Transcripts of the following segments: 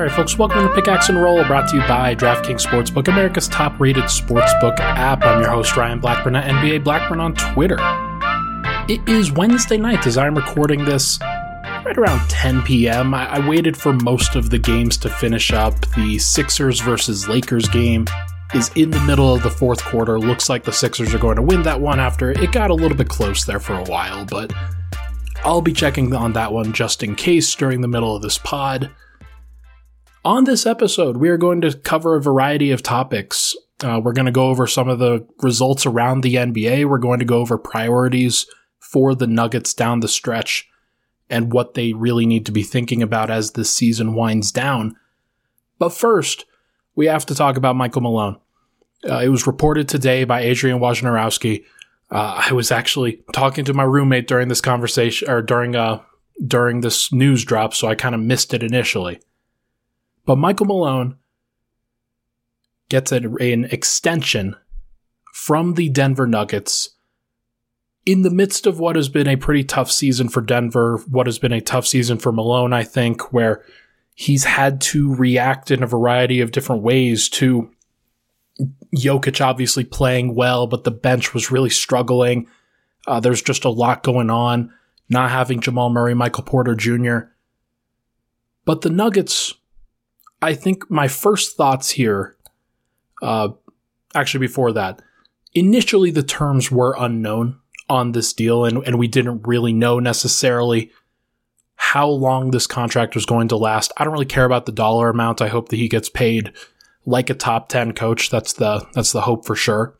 All right, folks, welcome to Pickaxe and Roll, brought to you by DraftKings Sportsbook, America's top rated sportsbook app. I'm your host, Ryan Blackburn at NBA Blackburn on Twitter. It is Wednesday night as I'm recording this right around 10 p.m. I, I waited for most of the games to finish up. The Sixers versus Lakers game is in the middle of the fourth quarter. Looks like the Sixers are going to win that one after it got a little bit close there for a while, but I'll be checking on that one just in case during the middle of this pod. On this episode, we are going to cover a variety of topics. Uh, we're going to go over some of the results around the NBA. We're going to go over priorities for the Nuggets down the stretch and what they really need to be thinking about as this season winds down. But first, we have to talk about Michael Malone. Uh, it was reported today by Adrian Wojnarowski. Uh, I was actually talking to my roommate during this conversation or during uh during this news drop, so I kind of missed it initially. But Michael Malone gets an, extension from the Denver Nuggets in the midst of what has been a pretty tough season for Denver, what has been a tough season for Malone, I think, where he's had to react in a variety of different ways to Jokic obviously playing well, but the bench was really struggling. Uh, there's just a lot going on, not having Jamal Murray, Michael Porter Jr. But the Nuggets, I think my first thoughts here, uh, actually before that, initially the terms were unknown on this deal, and, and we didn't really know necessarily how long this contract was going to last. I don't really care about the dollar amount. I hope that he gets paid like a top 10 coach. That's the that's the hope for sure.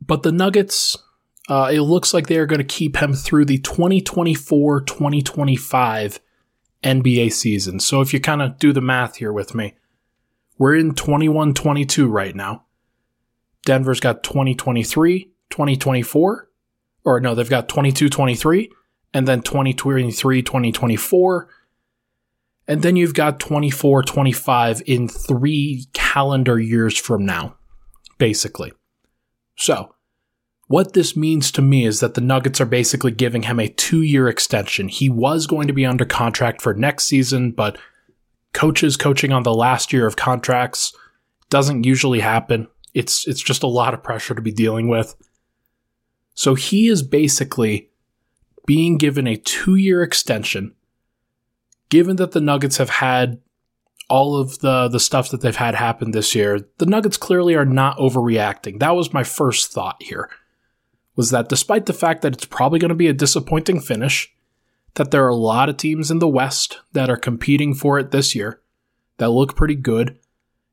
But the Nuggets, uh, it looks like they are going to keep him through the 2024 2025 NBA season. So if you kind of do the math here with me, we're in 21 22 right now. Denver's got 2023, 2024, or no, they've got 22 23, and then 2023, 2024. And then you've got 24 25 in three calendar years from now, basically. So, what this means to me is that the Nuggets are basically giving him a two year extension. He was going to be under contract for next season, but coaches coaching on the last year of contracts doesn't usually happen. It's, it's just a lot of pressure to be dealing with. So he is basically being given a two year extension, given that the Nuggets have had all of the, the stuff that they've had happen this year, the Nuggets clearly are not overreacting. That was my first thought here. Was that despite the fact that it's probably going to be a disappointing finish, that there are a lot of teams in the West that are competing for it this year that look pretty good.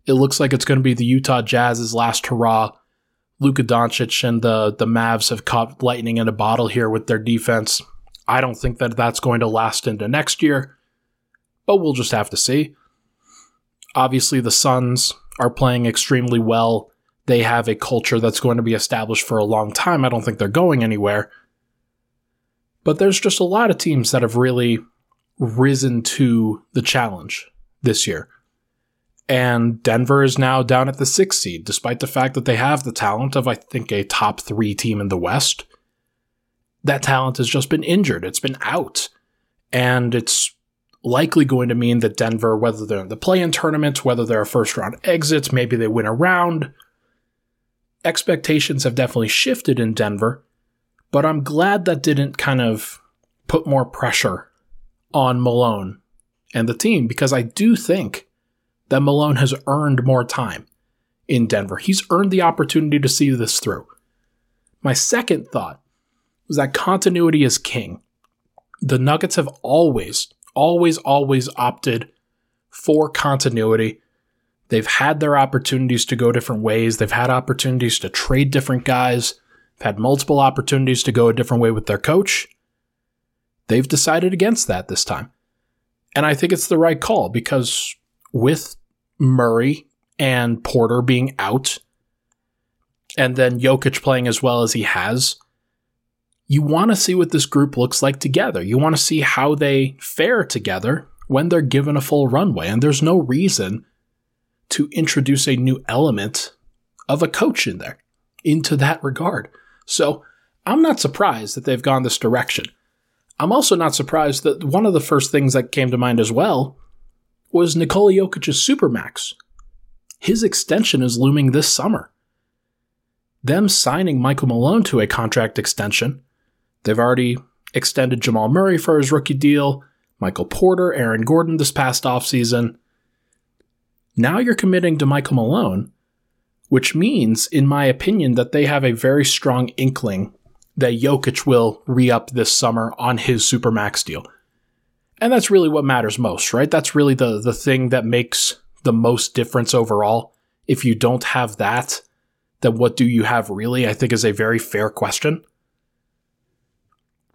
It looks like it's going to be the Utah Jazz's last hurrah Luka Doncic and the the Mavs have caught lightning in a bottle here with their defense. I don't think that that's going to last into next year, but we'll just have to see. Obviously, the Suns are playing extremely well. They have a culture that's going to be established for a long time. I don't think they're going anywhere. But there's just a lot of teams that have really risen to the challenge this year. And Denver is now down at the sixth seed, despite the fact that they have the talent of, I think, a top three team in the West. That talent has just been injured. It's been out. And it's likely going to mean that Denver, whether they're in the play in tournament, whether they're a first round exit, maybe they win a round, expectations have definitely shifted in Denver. But I'm glad that didn't kind of put more pressure on Malone and the team because I do think that Malone has earned more time in Denver. He's earned the opportunity to see this through. My second thought was that continuity is king. The Nuggets have always, always, always opted for continuity. They've had their opportunities to go different ways. They've had opportunities to trade different guys. They've had multiple opportunities to go a different way with their coach. They've decided against that this time. And I think it's the right call because with Murray and Porter being out, and then Jokic playing as well as he has, you want to see what this group looks like together. You want to see how they fare together when they're given a full runway. And there's no reason to introduce a new element of a coach in there into that regard. So I'm not surprised that they've gone this direction. I'm also not surprised that one of the first things that came to mind as well was Nikola Jokic's supermax. His extension is looming this summer. Them signing Michael Malone to a contract extension, they've already extended Jamal Murray for his rookie deal, Michael Porter, Aaron Gordon this past offseason. Now you're committing to Michael Malone, which means, in my opinion, that they have a very strong inkling that Jokic will re up this summer on his Supermax deal. And that's really what matters most, right? That's really the, the thing that makes the most difference overall. If you don't have that, then what do you have really? I think is a very fair question.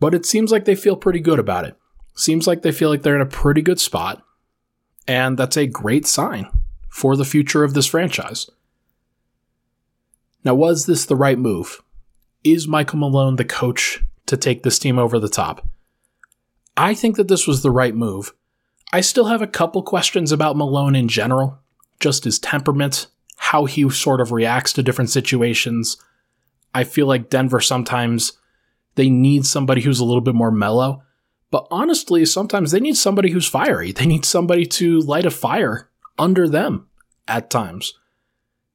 But it seems like they feel pretty good about it. Seems like they feel like they're in a pretty good spot. And that's a great sign for the future of this franchise. Now, was this the right move? Is Michael Malone the coach to take this team over the top? I think that this was the right move. I still have a couple questions about Malone in general, just his temperament, how he sort of reacts to different situations. I feel like Denver sometimes they need somebody who's a little bit more mellow, but honestly, sometimes they need somebody who's fiery. They need somebody to light a fire under them at times.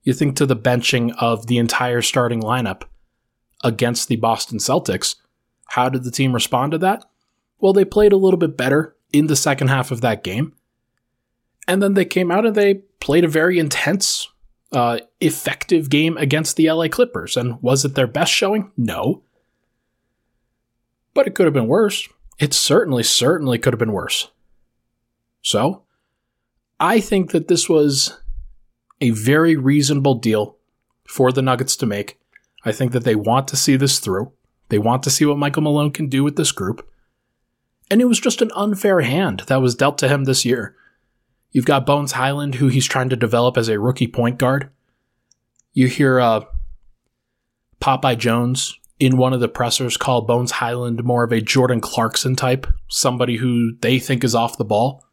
You think to the benching of the entire starting lineup against the Boston Celtics. How did the team respond to that? Well, they played a little bit better in the second half of that game. And then they came out and they played a very intense, uh, effective game against the LA Clippers. And was it their best showing? No. But it could have been worse. It certainly, certainly could have been worse. So, I think that this was a very reasonable deal for the Nuggets to make. I think that they want to see this through. They want to see what Michael Malone can do with this group. And it was just an unfair hand that was dealt to him this year. You've got Bones Hyland, who he's trying to develop as a rookie point guard. You hear uh, Popeye Jones in one of the pressers call Bones Hyland more of a Jordan Clarkson type, somebody who they think is off the ball.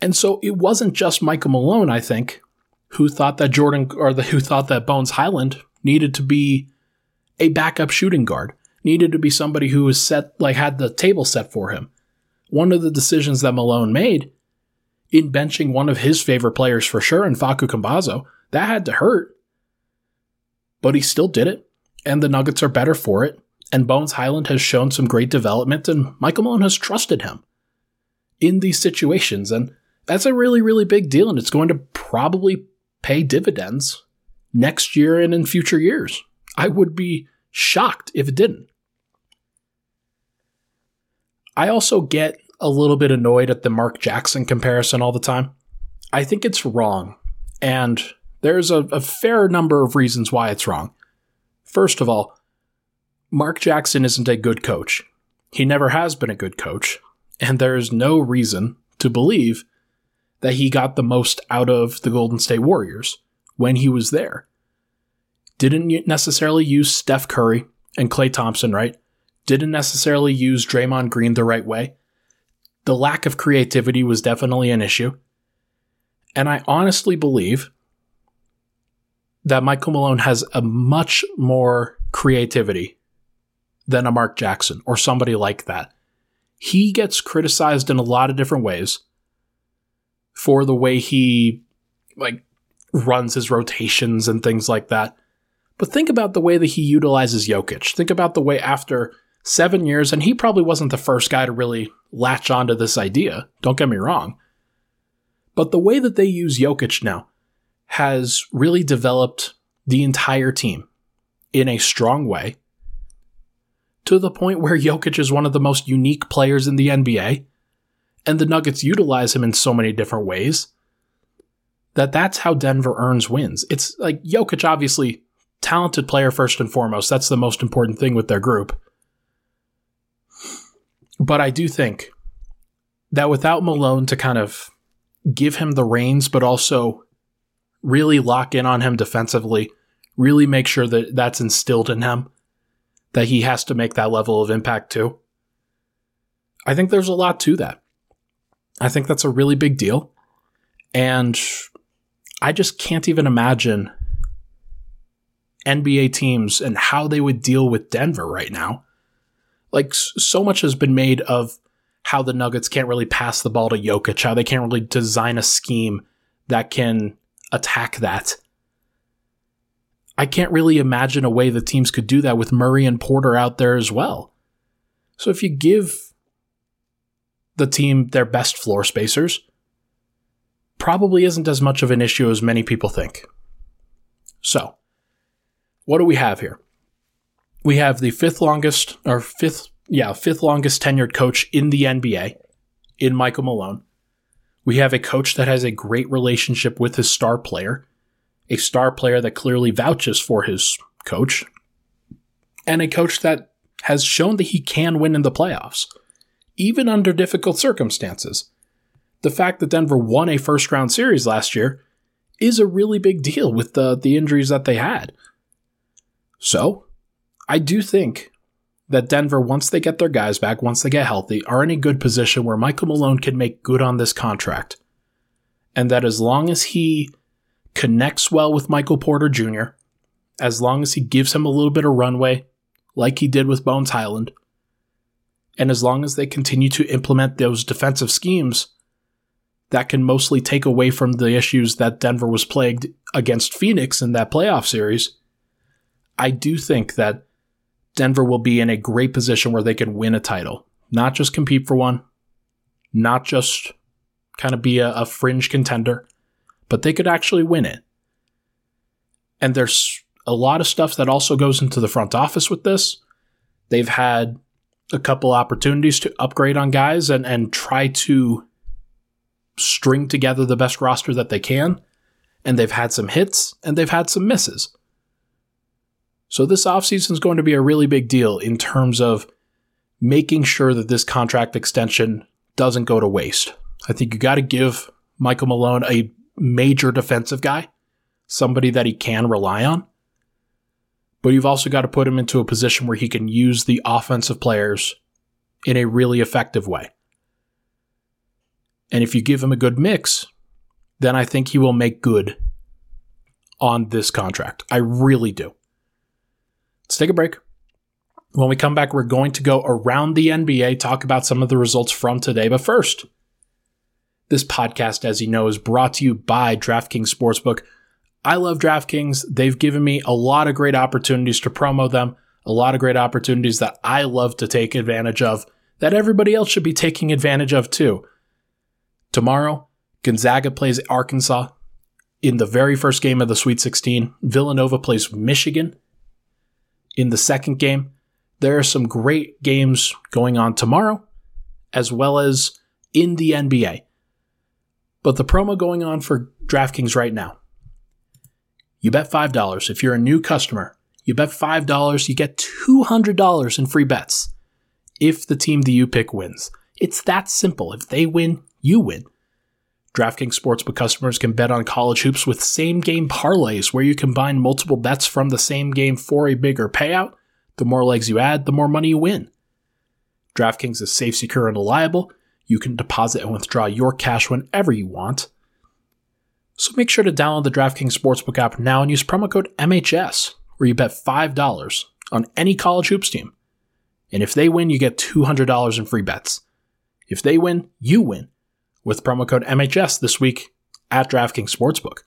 And so it wasn't just Michael Malone, I think, who thought that Jordan or the, who thought that Bones Hyland needed to be a backup shooting guard, needed to be somebody who was set like had the table set for him. One of the decisions that Malone made in benching one of his favorite players for sure, and Facu Campazzo, that had to hurt. But he still did it, and the Nuggets are better for it. And Bones Hyland has shown some great development, and Michael Malone has trusted him in these situations. And that's a really, really big deal, and it's going to probably pay dividends next year and in future years. I would be shocked if it didn't. I also get a little bit annoyed at the Mark Jackson comparison all the time. I think it's wrong, and there's a, a fair number of reasons why it's wrong. First of all, Mark Jackson isn't a good coach. He never has been a good coach, and there is no reason to believe that he got the most out of the Golden State Warriors when he was there. Didn't necessarily use Steph Curry and Klay Thompson right. Didn't necessarily use Draymond Green the right way. The lack of creativity was definitely an issue. And I honestly believe that Michael Malone has a much more creativity than a Mark Jackson or somebody like that. He gets criticized in a lot of different ways for the way he like runs his rotations and things like that. But think about the way that he utilizes Jokic. Think about the way after seven years, and he probably wasn't the first guy to really latch onto this idea. Don't get me wrong. But the way that they use Jokic now has really developed the entire team in a strong way to the point where Jokic is one of the most unique players in the NBA and the Nuggets utilize him in so many different ways that that's how Denver earns wins. It's like Jokic, obviously, talented player first and foremost. That's the most important thing with their group. But I do think that without Malone to kind of give him the reins, but also really lock in on him defensively, really make sure that that's instilled in him, that he has to make that level of impact too. I think there's a lot to that. I think that's a really big deal. And I just can't even imagine NBA teams and how they would deal with Denver right now. Like, so much has been made of how the Nuggets can't really pass the ball to Jokic, how they can't really design a scheme that can attack that. I can't really imagine a way the teams could do that with Murray and Porter out there as well. So if you give the team their best floor spacers, probably isn't as much of an issue as many people think. So, what do we have here? We have the fifth longest, or fifth yeah, fifth longest tenured coach in the NBA in Michael Malone. We have a coach that has a great relationship with his star player, a star player that clearly vouches for his coach, and a coach that has shown that he can win in the playoffs, even under difficult circumstances. The fact that Denver won a first round series last year is a really big deal with the, the injuries that they had. So, I do think that Denver, once they get their guys back, once they get healthy, are in a good position where Michael Malone can make good on this contract. And that as long as he connects well with Michael Porter Jr., as long as he gives him a little bit of runway, like he did with Bones Hyland, and as long as they continue to implement those defensive schemes that can mostly take away from the issues that Denver was plagued against Phoenix in that playoff series, I do think that Denver will be in a great position where they can win a title, not just compete for one, not just kind of be a, a fringe contender, but they could actually win it. And there's a lot of stuff that also goes into the front office with this. They've had a couple opportunities to upgrade on guys and, and try to string together the best roster that they can. And they've had some hits and they've had some misses. So this offseason is going to be a really big deal in terms of making sure that this contract extension doesn't go to waste. I think you got to give Michael Malone a major defensive guy, somebody that he can rely on. But you've also got to put him into a position where he can use the offensive players in a really effective way. And if you give him a good mix, then I think he will make good on this contract. I really do. Let's take a break. When we come back, we're going to go around the NBA, talk about some of the results from today. But first, this podcast, as you know, is brought to you by DraftKings Sportsbook. I love DraftKings. They've given me a lot of great opportunities to promo them, a lot of great opportunities that I love to take advantage of, that everybody else should be taking advantage of too. Tomorrow, Gonzaga plays Arkansas in the very first game of the Sweet 16. Villanova plays Michigan in the second game. There are some great games going on tomorrow, as well as in the NBA. But the promo going on for DraftKings right now you bet $5. If you're a new customer, you bet $5, you get $200 in free bets if the team that you pick wins. It's that simple. If they win, you win. DraftKings Sportsbook customers can bet on college hoops with same game parlays where you combine multiple bets from the same game for a bigger payout. The more legs you add, the more money you win. DraftKings is safe, secure, and reliable. You can deposit and withdraw your cash whenever you want. So make sure to download the DraftKings Sportsbook app now and use promo code MHS, where you bet $5 on any college hoops team. And if they win, you get $200 in free bets. If they win, you win with promo code MHS this week at DraftKings Sportsbook.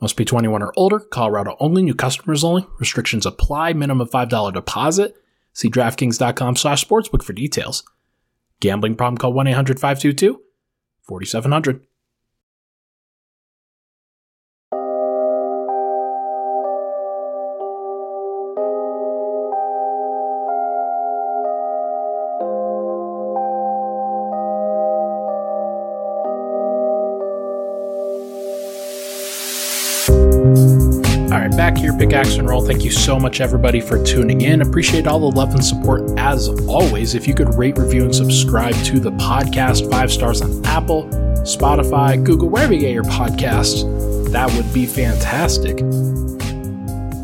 Must be 21 or older, Colorado only, new customers only. Restrictions apply, minimum $5 deposit. See DraftKings.com slash sportsbook for details. Gambling problem call 1-800-522-4700. Back here, Pickaxe and Roll. Thank you so much, everybody, for tuning in. Appreciate all the love and support as always. If you could rate, review, and subscribe to the podcast, five stars on Apple, Spotify, Google, wherever you get your podcasts, that would be fantastic.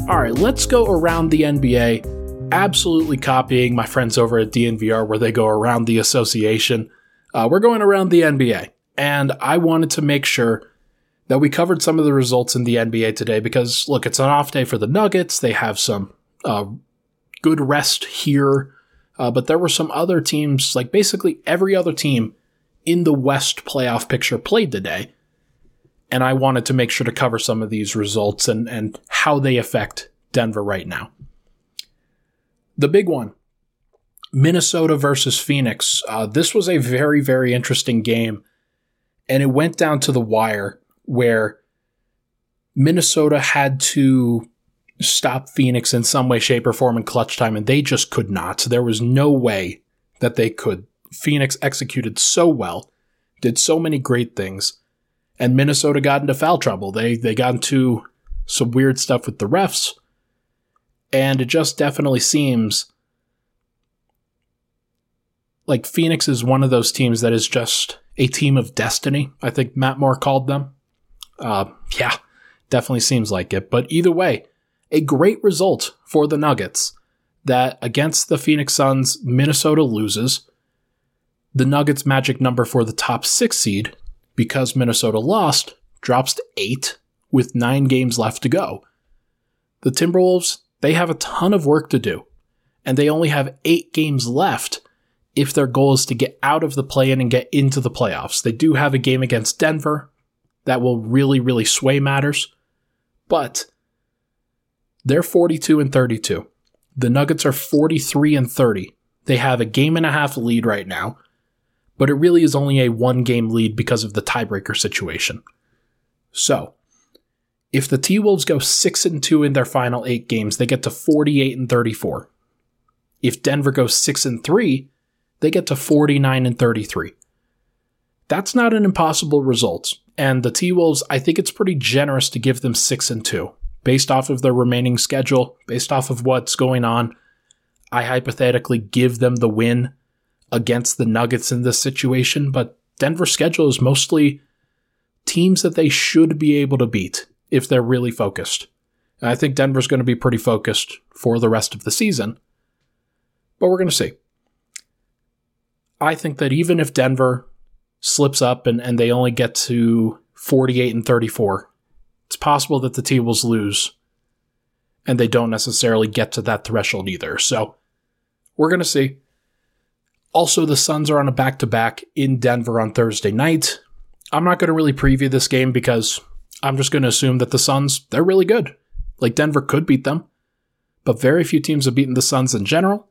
All right, let's go around the NBA. Absolutely copying my friends over at DNVR, where they go around the association. Uh, we're going around the NBA, and I wanted to make sure that we covered some of the results in the NBA today because, look, it's an off day for the Nuggets. They have some uh, good rest here Uh, but there were some other teams, like basically every other team in the West playoff picture played today. And I wanted to make sure to cover some of these results and, and how they affect Denver right now. The big one Minnesota versus Phoenix. Uh, this was a very, very interesting game. And it went down to the wire where Minnesota had to stop Phoenix in some way, shape, or form in clutch time, and they just could not. There was no way that they could. Phoenix executed so well, did so many great things, and Minnesota got into foul trouble. They they got into some weird stuff with the refs, and it just definitely seems like Phoenix is one of those teams that is just a team of destiny. I think Matt Moore called them. Uh, yeah, definitely seems like it. But either way, a great result for the Nuggets that against the Phoenix Suns, Minnesota loses. The Nuggets' magic number for the top six seed, because Minnesota lost, drops to eight with nine games left to go. The Timberwolves, they have a ton of work to do, and they only have eight games left if their goal is to get out of the play in and get into the playoffs. They do have a game against Denver that will really, really sway matters, but they're 42 and 32. The Nuggets are 43 and 30. They have a game and a half lead right now, but it really is only a one game lead because of the tiebreaker situation. So, if the T Wolves go 6 and 2 in their final 8 games, they get to 48 and 34. If Denver goes 6 and 3, they get to 49 and 33. That's not an impossible result, and the T Wolves, I think it's pretty generous to give them 6 and 2 based off of their remaining schedule, based off of what's going on, I hypothetically give them the win against the Nuggets in this situation, but Denver's schedule is mostly teams that they should be able to beat if they're really focused. And I think Denver's going to be pretty focused for the rest of the season, but we're going to see. I think that even if Denver slips up and, and they only get to 48 and 34, it's possible that the T Wolves lose and they don't necessarily get to that threshold either. So we're going to see. Also, the Suns are on a back to back in Denver on Thursday night. I'm not going to really preview this game because I'm just going to assume that the Suns, they're really good. Like Denver could beat them, but very few teams have beaten the Suns in general.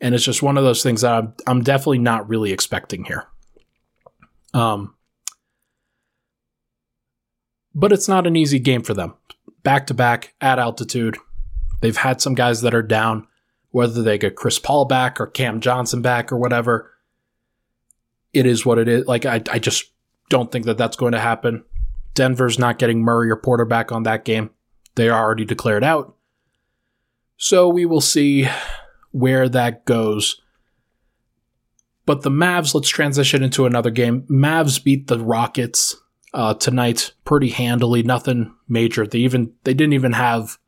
And it's just one of those things that I'm, I'm definitely not really expecting here. Um, but it's not an easy game for them. Back to back at altitude. They've had some guys that are down, whether they get Chris Paul back or Cam Johnson back or whatever. It is what it is. Like, I, I just don't think that that's going to happen. Denver's not getting Murray or Porter back on that game. They are already declared out. So we will see where that goes. But the Mavs, let's transition into another game. Mavs beat the Rockets uh, tonight pretty handily. Nothing major. They even they didn't even have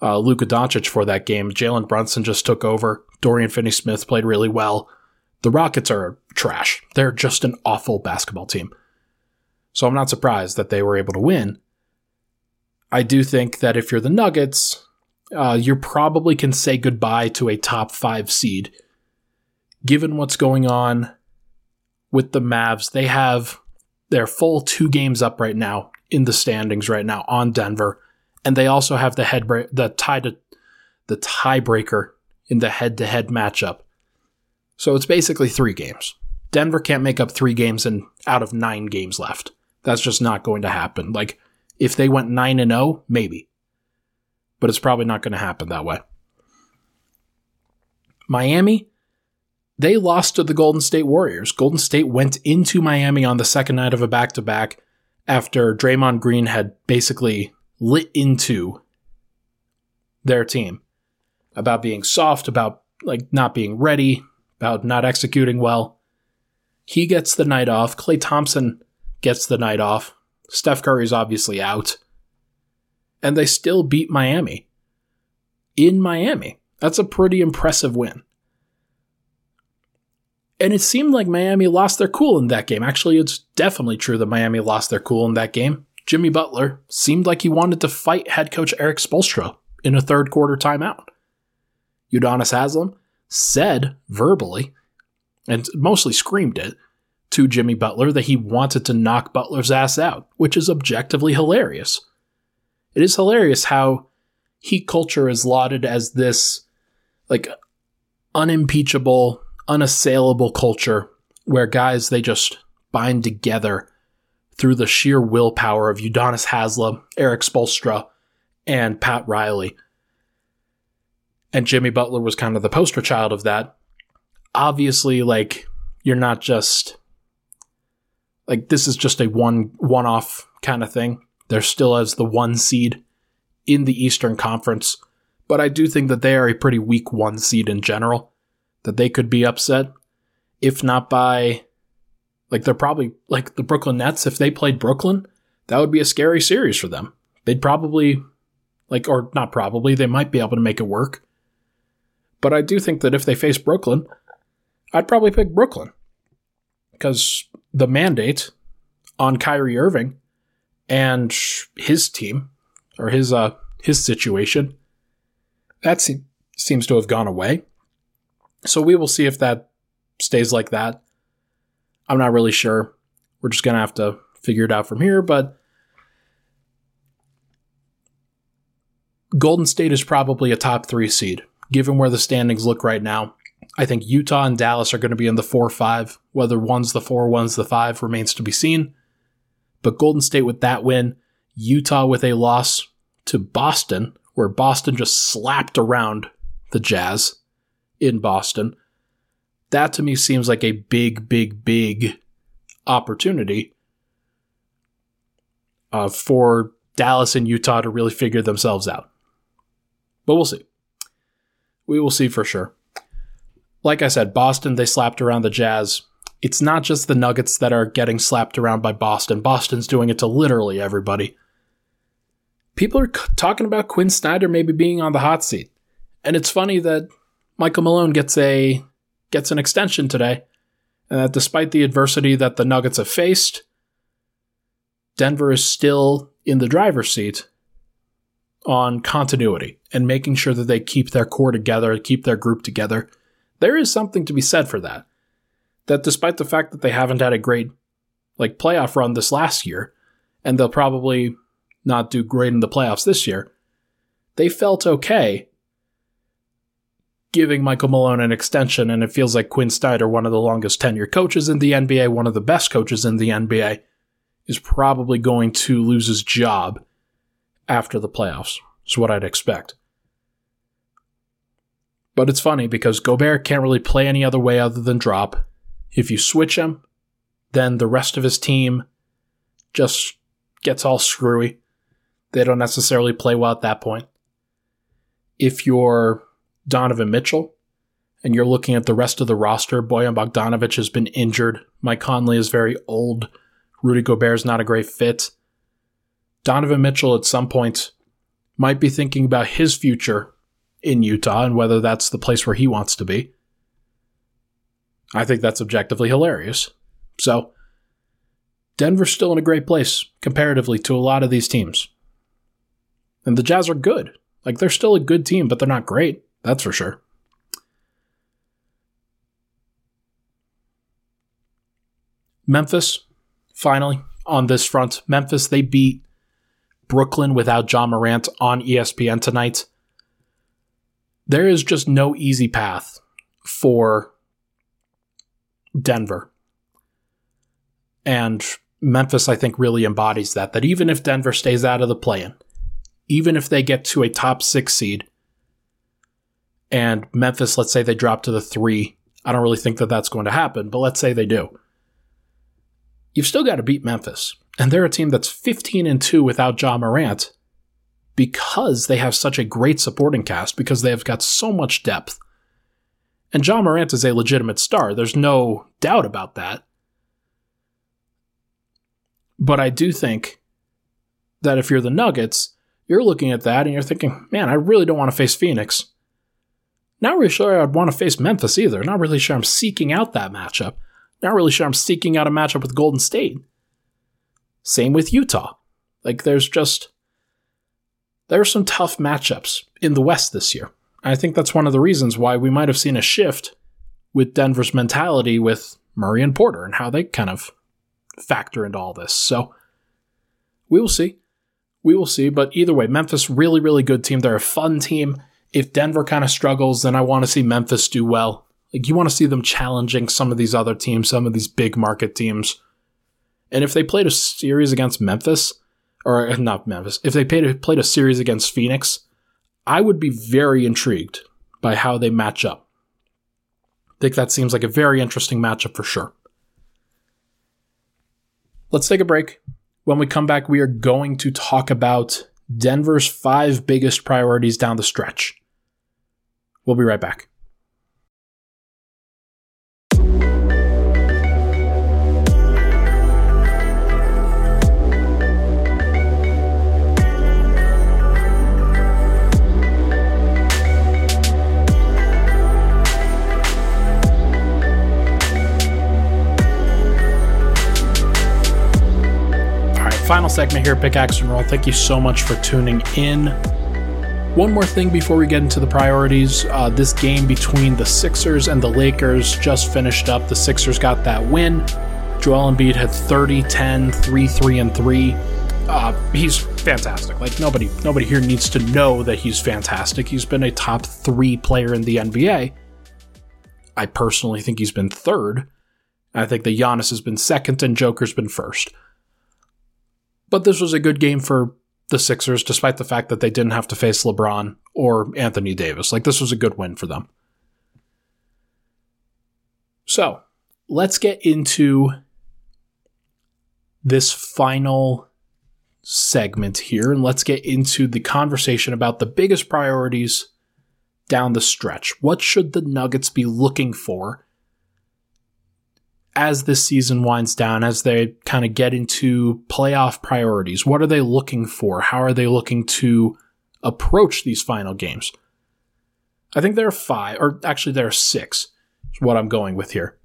uh, Luka Doncic for that game. Jalen Brunson just took over. Dorian Finney-Smith played really well. The Rockets are trash. They're just an awful basketball team. So I'm not surprised that they were able to win. I do think that if you're the Nuggets, uh, you probably can say goodbye to a top five seed. Given what's going on with the Mavs, they have they're full two games up right now in the standings right now on Denver, and they also have the head the tie to the tiebreaker in the head-to-head matchup. So it's basically three games. Denver can't make up three games and out of nine games left. That's just not going to happen. Like if they went nine and zero, oh, maybe, but it's probably not going to happen that way. Miami, they lost to the Golden State Warriors. Golden State went into Miami on the second night of a back to back after Draymond Green had basically lit into their team about being soft, about like not being ready, about not executing well. He gets the night off. Klay Thompson gets the night off. Steph Curry's obviously out. And they still beat Miami in Miami. That's a pretty impressive win. And it seemed like Miami lost their cool in that game. Actually, it's definitely true that Miami lost their cool in that game. Jimmy Butler seemed like he wanted to fight head coach Eric Spoelstra in a third quarter timeout. Udonis Haslem said verbally, and mostly screamed it, to Jimmy Butler that he wanted to knock Butler's ass out, which is objectively hilarious. It is hilarious how Heat culture is lauded as this, like, unimpeachable, unassailable culture where guys, they just bind together through the sheer willpower of Udonis Haslem, Eric Spoelstra, and Pat Riley. And Jimmy Butler was kind of the poster child of that. Obviously, like, you're not just like this is just a one one off kind of thing. They're still as the one seed in the Eastern Conference, but I do think that they are a pretty weak one seed in general. That they could be upset, if not by like they're probably like the Brooklyn Nets. If they played Brooklyn, that would be a scary series for them. They'd probably like or not probably, they might be able to make it work. But I do think that if they face Brooklyn, I'd probably pick Brooklyn. Because the mandate on Kyrie Irving and his team or his uh his situation that se- seems to have gone away. So we will see if that stays like that. I'm not really sure. We're just going to have to figure it out from here, but Golden State is probably a top 3 seed given where the standings look right now. I think Utah and Dallas are going to be in the 4 5. Whether one's the 4, one's the 5 remains to be seen. But Golden State with that win, Utah with a loss to Boston, where Boston just slapped around the Jazz in Boston. That to me seems like a big, big, big opportunity uh, for Dallas and Utah to really figure themselves out. But we'll see. We will see for sure like I said, Boston, they slapped around the Jazz. It's not just the Nuggets that are getting slapped around by Boston. Boston's doing it to literally everybody. People are c- talking about Quin Snyder maybe being on the hot seat. And it's funny that Michael Malone gets a gets an extension today, and that despite the adversity that the Nuggets have faced, Denver is still in the driver's seat on continuity and making sure that they keep their core together, keep their group together there is something to be said for that. That despite the fact that they haven't had a great like playoff run this last year, and they'll probably not do great in the playoffs this year, they felt okay giving Michael Malone an extension, and it feels like Quin Snyder, one of the longest tenured coaches in the NBA, one of the best coaches in the NBA, is probably going to lose his job after the playoffs. Is what I'd expect. But it's funny because Gobert can't really play any other way other than drop. If you switch him, then the rest of his team just gets all screwy. They don't necessarily play well at that point. If you're Donovan Mitchell and you're looking at the rest of the roster, Bojan Bogdanovic has been injured. Mike Conley is very old. Rudy Gobert is not a great fit. Donovan Mitchell at some point might be thinking about his future in Utah and whether that's the place where he wants to be. I think that's objectively hilarious. So, Denver's still in a great place comparatively to a lot of these teams. And the Jazz are good. Like, they're still a good team, but they're not great. That's for sure. Memphis, finally, on this front. Memphis, they beat Brooklyn without Ja Morant on ESPN tonight there is just no easy path for Denver. And Memphis, I think, really embodies that. That even if Denver stays out of the play in, even if they get to a top six seed, and Memphis, let's say they drop to the three, I don't really think that that's going to happen, but let's say they do. You've still got to beat Memphis. And they're a team that's 15 and 2 without Ja Morant because they have such a great supporting cast, because they have got so much depth. And Ja Morant is a legitimate star. There's no doubt about that. But I do think that if you're the Nuggets, you're looking at that and you're thinking, man, I really don't want to face Phoenix. Not really sure I'd want to face Memphis either. Not really sure I'm seeking out that matchup. Not really sure I'm seeking out a matchup with Golden State. Same with Utah. Like, there's just there are some tough matchups in the West this year. I think that's one of the reasons why we might have seen a shift with Denver's mentality with Murray and Porter and how they kind of factor into all this. So we will see. We will see. But either way, Memphis, really, really good team. They're a fun team. If Denver kind of struggles, then I want to see Memphis do well. Like you want to see them challenging some of these other teams, some of these big market teams. And if they played a series against Memphis, or eh, not Memphis, if they played a, played a series against Phoenix, I would be very intrigued by how they match up. I think that seems like a very interesting matchup for sure. Let's take a break. When we come back, we are going to talk about Denver's five biggest priorities down the stretch. We'll be right back. All right, final segment here, Pickaxe and Roll. Thank you so much for tuning in. One more thing before we get into the priorities. Uh, this game between the Sixers and the Lakers just finished up. The Sixers got that win. Joel Embiid had 30, 10, 3, 3, and 3. Uh, he's fantastic. Like nobody, nobody here needs to know that he's fantastic. He's been a top three player in the NBA. I personally think he's been third. I think that Giannis has been second and Joker's been first. But this was a good game for the Sixers, despite the fact that they didn't have to face LeBron or Anthony Davis. Like, this was a good win for them. So, let's get into this final segment here and let's get into the conversation about the biggest priorities down the stretch. What should the Nuggets be looking for as this season winds down, as they kind of get into playoff priorities? What are they looking for? How are they looking to approach these final games? I think there are five, or actually, there are six, is what I'm going with here.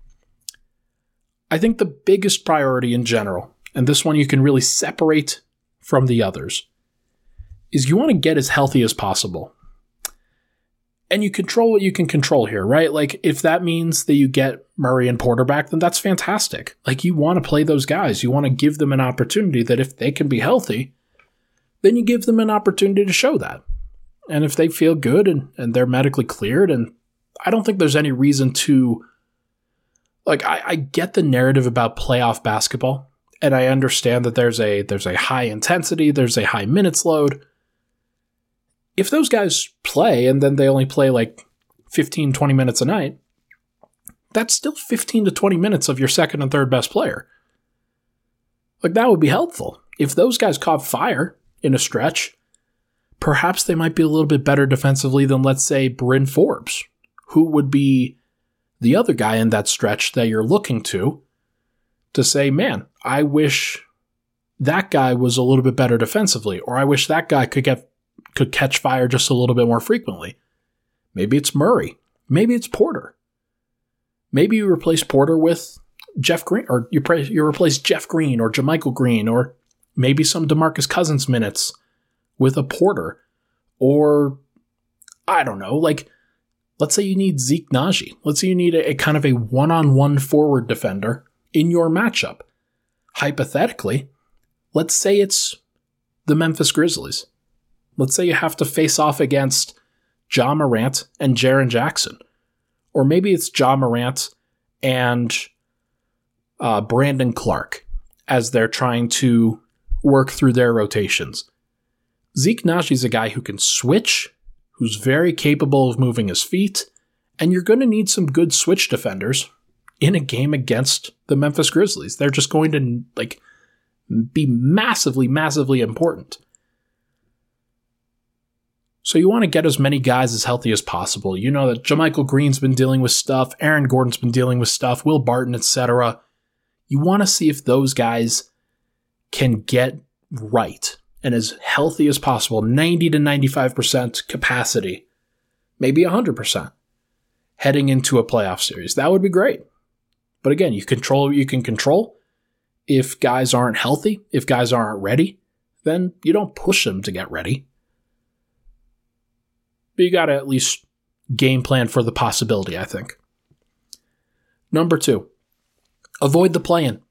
I think the biggest priority in general, and this one you can really separate from the others, is you want to get as healthy as possible and you control what you can control here, right? Like if that means that you get Murray and Porter back, then that's fantastic. Like you want to play those guys. You want to give them an opportunity that if they can be healthy, then you give them an opportunity to show that. And if they feel good and, and they're medically cleared, and I don't think there's any reason to like I, I get the narrative about playoff basketball, and I understand that there's a there's a high intensity, there's a high minutes load if those guys play and then they only play like 15, 20 minutes a night, that's still 15 to 20 minutes of your second and third best player. Like, that would be helpful. If those guys caught fire in a stretch, perhaps they might be a little bit better defensively than, let's say, Bryn Forbes, who would be the other guy in that stretch that you're looking to to say, man, I wish that guy was a little bit better defensively, or I wish that guy could get could catch fire just a little bit more frequently. Maybe it's Murray. Maybe it's Porter. Maybe you replace Porter with Jeff Green, or you, pre- you replace Jeff Green or JaMychal Green, or maybe some Demarcus Cousins minutes with a Porter, or I don't know, like let's say you need Zeke Nnaji. Let's say you need a, a kind of a one-on-one forward defender in your matchup. Hypothetically, let's say it's the Memphis Grizzlies. Let's say you have to face off against Ja Morant and Jaren Jackson. Or maybe it's Ja Morant and uh, Brandon Clarke as they're trying to work through their rotations. Zeke is a guy who can switch, who's very capable of moving his feet, and you're going to need some good switch defenders in a game against the Memphis Grizzlies. They're just going to like be massively, massively important. So you want to get as many guys as healthy as possible. You know that JaMychal Green's been dealing with stuff, Aaron Gordon's been dealing with stuff, Will Barton, etc. You want to see if those guys can get right and as healthy as possible, 90 to 95% capacity, maybe 100% heading into a playoff series. That would be great. But again, you control what you can control. If guys aren't healthy, if guys aren't ready, then you don't push them to get ready but you got to at least game plan for the possibility, I think. Number two, avoid the play in.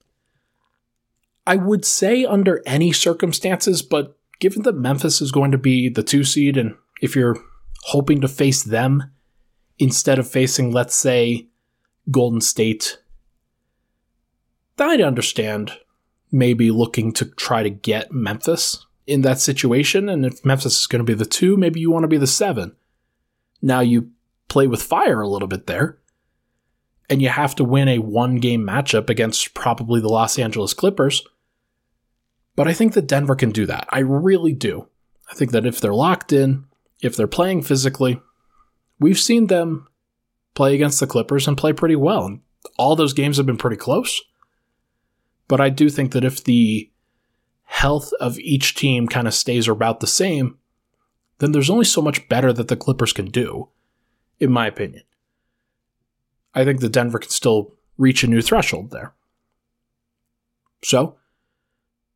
I would say under any circumstances, but given that Memphis is going to be the two seed, and if you're hoping to face them instead of facing, let's say, Golden State, I'd understand maybe looking to try to get Memphis in that situation. And if Memphis is going to be the two, maybe you want to be the seven. Now you play with fire a little bit there. And you have to win a one game matchup against probably the Los Angeles Clippers. But I think that Denver can do that. I really do. I think that if they're locked in, if they're playing physically, we've seen them play against the Clippers and play pretty well. All those games have been pretty close. But I do think that if the health of each team kind of stays about the same, then there's only so much better that the Clippers can do, in my opinion. I think the Denver can still reach a new threshold there. So,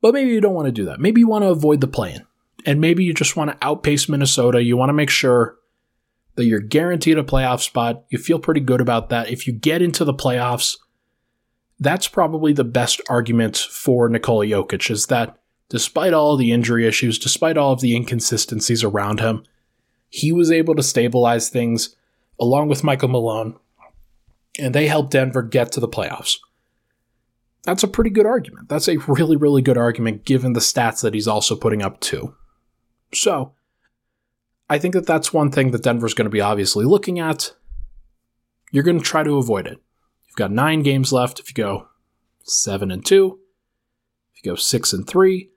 but maybe you don't want to do that. Maybe you want to avoid the play. And maybe you just want to outpace Minnesota. You want to make sure that you're guaranteed a playoff spot. You feel pretty good about that. If you get into the playoffs, that's probably the best argument for Nikola Jokic is that despite all the injury issues, despite all of the inconsistencies around him, he was able to stabilize things along with Michael Malone, and they helped Denver get to the playoffs. That's a pretty good argument. That's a really, really good argument given the stats that he's also putting up too. So, I think that that's one thing that Denver's going to be obviously looking at. You're going to try to avoid it. You've got nine games left. If you go seven and two, if you go six and three,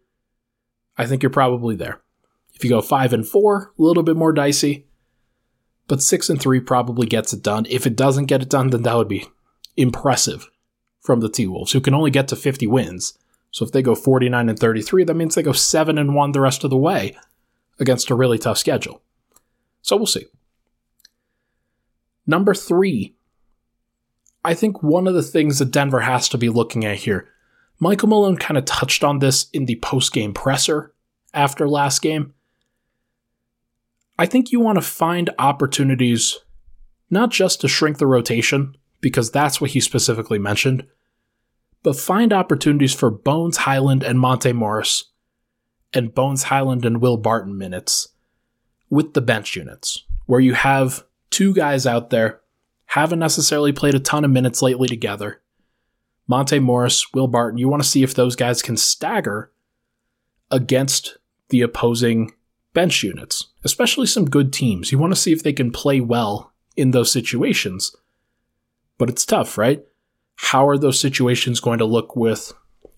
I think you're probably there. If you go five and four, a little bit more dicey, but six and three probably gets it done. If it doesn't get it done, then that would be impressive from the T Wolves, who can only get to 50 wins. So if they go 49 and 33, that means they go 7 and 1 the rest of the way against a really tough schedule. So we'll see. Number three, I think one of the things that Denver has to be looking at here, Michael Malone kind of touched on this in the post game presser after last game. I think you want to find opportunities not just to shrink the rotation, because that's what he specifically mentioned, but find opportunities for Bones Hyland and Monte Morris, and Bones Hyland and Will Barton minutes with the bench units, where you have two guys out there haven't necessarily played a ton of minutes lately together. Monte Morris, Will Barton, you want to see if those guys can stagger against the opposing bench units, especially some good teams. You want to see if they can play well in those situations. But it's tough, right? How are those situations going to look with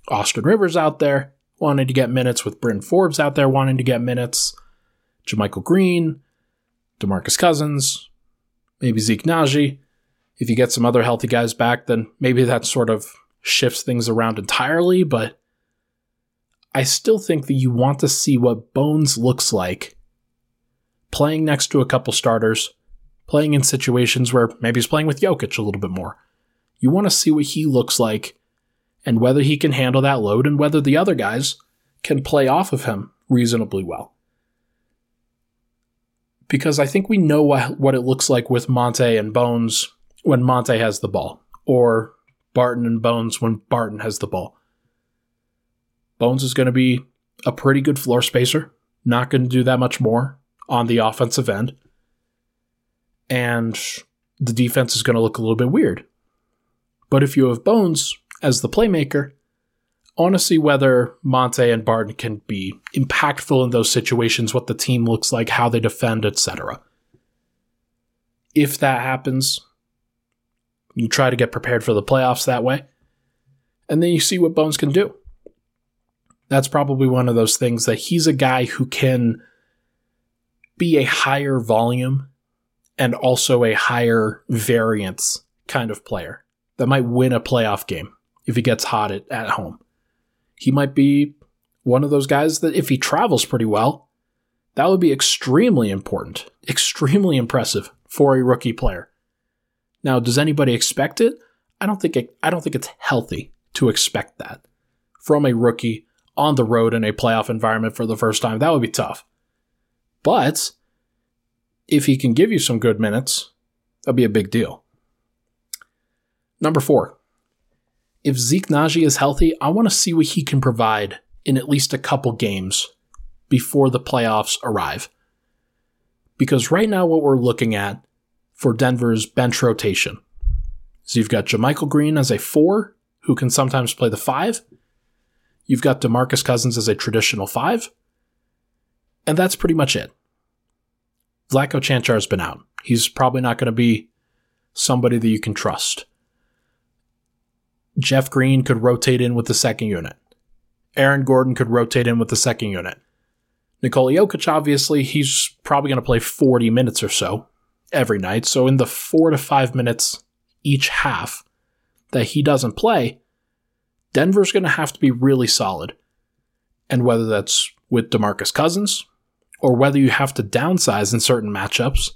Austin Rivers out there wanting to get minutes, with Bryn Forbes out there wanting to get minutes, JaMychal Green, DeMarcus Cousins, maybe Zeke Nnaji? If you get some other healthy guys back, then maybe that sort of shifts things around entirely, but I still think that you want to see what Bones looks like playing next to a couple starters, playing in situations where maybe he's playing with Jokic a little bit more. You want to see what he looks like and whether he can handle that load and whether the other guys can play off of him reasonably well. Because I think we know what, it looks like with Monte and Bones when Monte has the ball, or Barton and Bones when Barton has the ball. Bones is going to be a pretty good floor spacer, not going to do that much more on the offensive end. And the defense is going to look a little bit weird. But if you have Bones as the playmaker, I want to see whether Monte and Barton can be impactful in those situations, what the team looks like, how they defend, etc. If that happens, you try to get prepared for the playoffs that way. And then you see what Bones can do. That's probably one of those things that he's a guy who can be a higher volume and also a higher variance kind of player that might win a playoff game if he gets hot at, at home. He might be one of those guys that if he travels pretty well, that would be extremely important, extremely impressive for a rookie player. Now, does anybody expect it? I don't think it, I don't think it's healthy to expect that from a rookie on the road in a playoff environment for the first time. That would be tough. But if he can give you some good minutes, that'd be a big deal. Number four, if Zeke Nnaji is healthy, I want to see what he can provide in at least a couple games before the playoffs arrive. Because right now, what we're looking at for Denver's bench rotation So you've got JaMychal Green as a four, who can sometimes play the five. You've got Demarcus Cousins as a traditional five. And that's pretty much it. Vlatko Cancar's been out. He's probably not going to be somebody that you can trust. Jeff Green could rotate in with the second unit. Aaron Gordon could rotate in with the second unit. Nikola Jokic, obviously, he's probably going to play 40 minutes or so every night. So in the four to five minutes each half that he doesn't play, Denver's going to have to be really solid. And whether that's with DeMarcus Cousins or whether you have to downsize in certain matchups,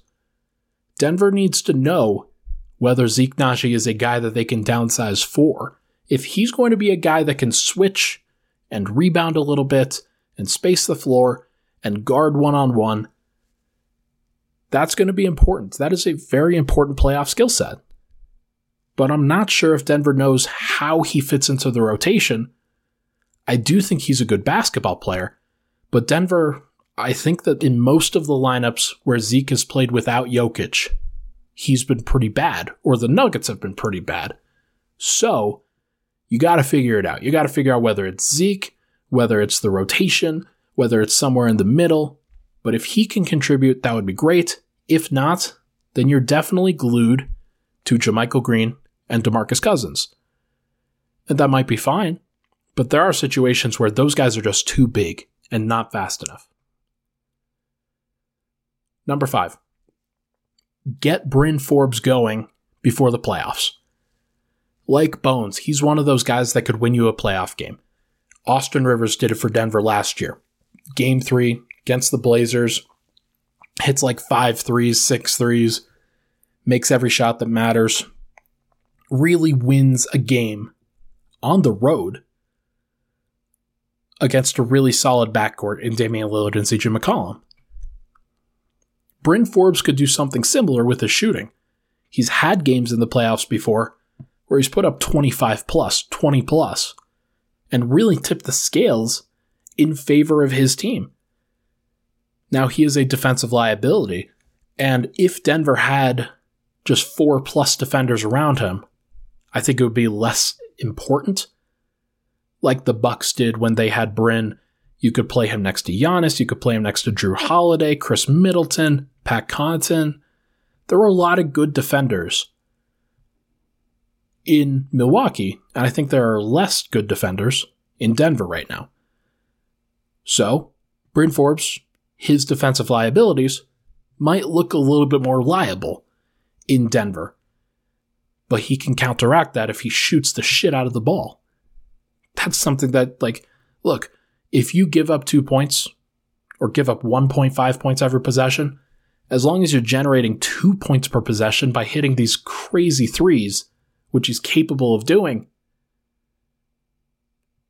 Denver needs to know whether Zeke Nnaji is a guy that they can downsize for. If he's going to be a guy that can switch and rebound a little bit and space the floor and guard one on one, that's going to be important. That is a very important playoff skill set. But I'm not sure if Denver knows how he fits into the rotation. I do think he's a good basketball player, but Denver, I think that in most of the lineups where Zeke has played without Jokic, he's been pretty bad, or the Nuggets have been pretty bad. So, you got to figure it out. You got to figure out whether it's Zeke, whether it's the rotation, whether it's somewhere in the middle. But if he can contribute, that would be great. If not, then you're definitely glued to JaMychal Green and DeMarcus Cousins. And that might be fine, but there are situations where those guys are just too big and not fast enough. Number five, get Bryn Forbes going before the playoffs. Like Bones, he's one of those guys that could win you a playoff game. Austin Rivers did it for Denver last year game three against the Blazers, hits like five threes, six threes, makes every shot that matters, really wins a game on the road against a really solid backcourt in Damian Lillard and CJ McCollum. Bryn Forbes could do something similar with his shooting. He's had games in the playoffs before where he's put up 25 plus, 20 plus, and really tipped the scales in favor of his team. Now, he is a defensive liability, and if Denver had just four plus defenders around him, I think it would be less important. Like the Bucks did when they had Bryn. You could play him next to Giannis, you could play him next to Jrue Holiday, Khris Middleton, Pat Connaughton. There were a lot of good defenders in Milwaukee, and I think there are less good defenders in Denver right now. So, Bryn Forbes, his defensive liabilities might look a little bit more liable in Denver. But he can counteract that if he shoots the shit out of the ball. That's something that, like, look, if you give up two points or give up 1.5 points every possession, as long as you're generating two points per possession by hitting these crazy threes, which he's capable of doing,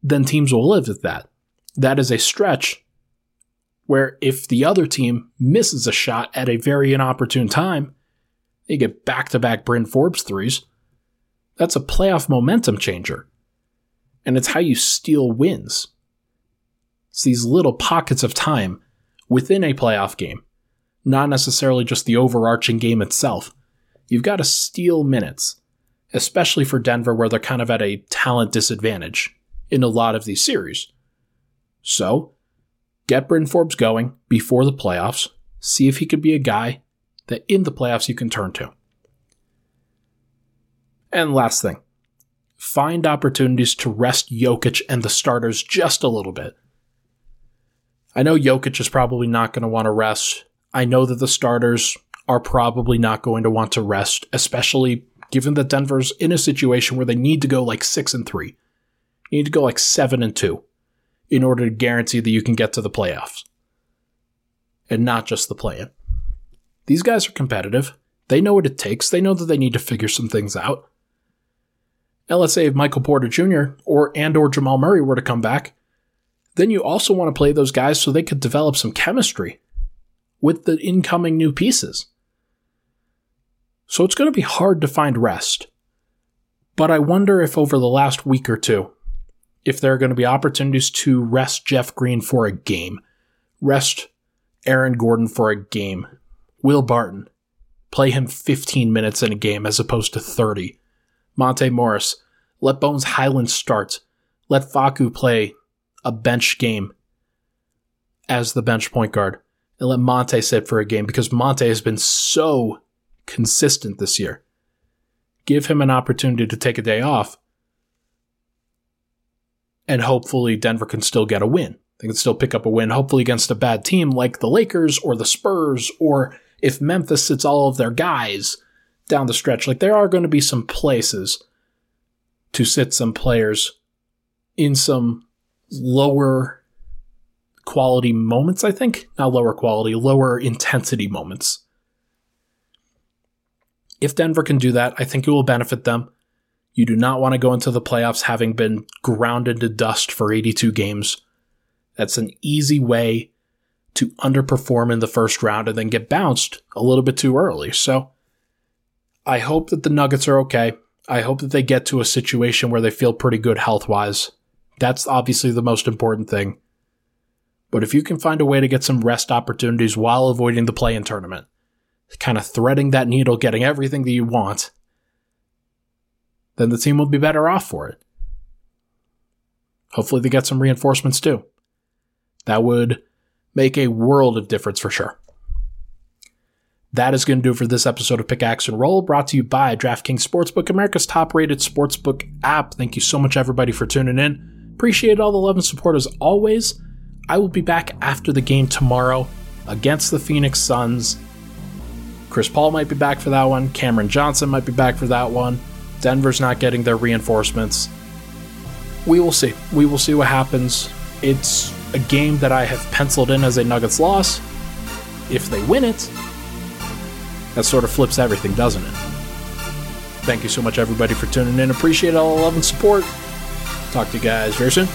then teams will live with that that is a stretch where if the other team misses a shot at a very inopportune time, they get back to back Bryn Forbes threes. That's a playoff momentum changer. And it's how you steal wins. It's these little pockets of time within a playoff game, not necessarily just the overarching game itself. You've got to steal minutes, especially for Denver, where they're kind of at a talent disadvantage in a lot of these series. So, get Bryn Forbes going before the playoffs. See if he could be a guy that in the playoffs you can turn to. And last thing, find opportunities to rest Jokic and the starters just a little bit. I know Jokic is probably not going to want to rest. I know that the starters are probably not going to want to rest, especially given that Denver's in a situation where they need to go like 6 and 3. You need to go like 7 and 2 in order to guarantee that you can get to the playoffs and not just the play in. These guys are competitive. They know what it takes. They know that they need to figure some things out. And let's say if Michael Porter Jr. or and or Jamal Murray were to come back, then you also want to play those guys so they could develop some chemistry. with the incoming new pieces. So it's going to be hard to find rest. But I wonder if over the last week or two, if there are going to be opportunities to rest Jeff Green for a game, rest Aaron Gordon for a game, Will Barton, play him 15 minutes in a game as opposed to 30. Monte Morris, let Bones Hyland start. Let Facu play a bench game as the bench point guard and let Monte sit for a game because Monte has been so consistent this year. Give him an opportunity to take a day off, and hopefully Denver can still get a win. They can still pick up a win, hopefully against a bad team like the Lakers or the Spurs, or if Memphis sits all of their guys down the stretch. Like there are going to be some places to sit some players in some lower quality moments, I think. Not lower quality, lower intensity moments. If Denver can do that, I think it will benefit them. You do not want to go into the playoffs having been ground into dust for 82 games. That's an easy way to underperform in the first round and then get bounced a little bit too early. So I hope that the Nuggets are okay. I hope that they get to a situation where they feel pretty good health wise. That's obviously the most important thing. But if you can find a way to get some rest opportunities while avoiding the play in tournament, kind of threading that needle, getting everything that you want, then the team will be better off for it. Hopefully, they get some reinforcements too. That would make a world of difference for sure. That is going to do for this episode of Pickaxe and Roll, brought to you by DraftKings Sportsbook, America's top rated sportsbook app. Thank you so much, everybody, for tuning in. Appreciate all the love and support as always. I will be back after the game tomorrow against the Phoenix Suns. Chris Paul might be back for that one. Cameron Johnson might be back for that one. Denver's not getting their reinforcements. We will see. We will see what happens. It's a game that I have penciled in as a Nuggets loss. If they win it, that sort of flips everything, doesn't it? Thank you so much, everybody, for tuning in. Appreciate all the love and support. Talk to you guys very soon.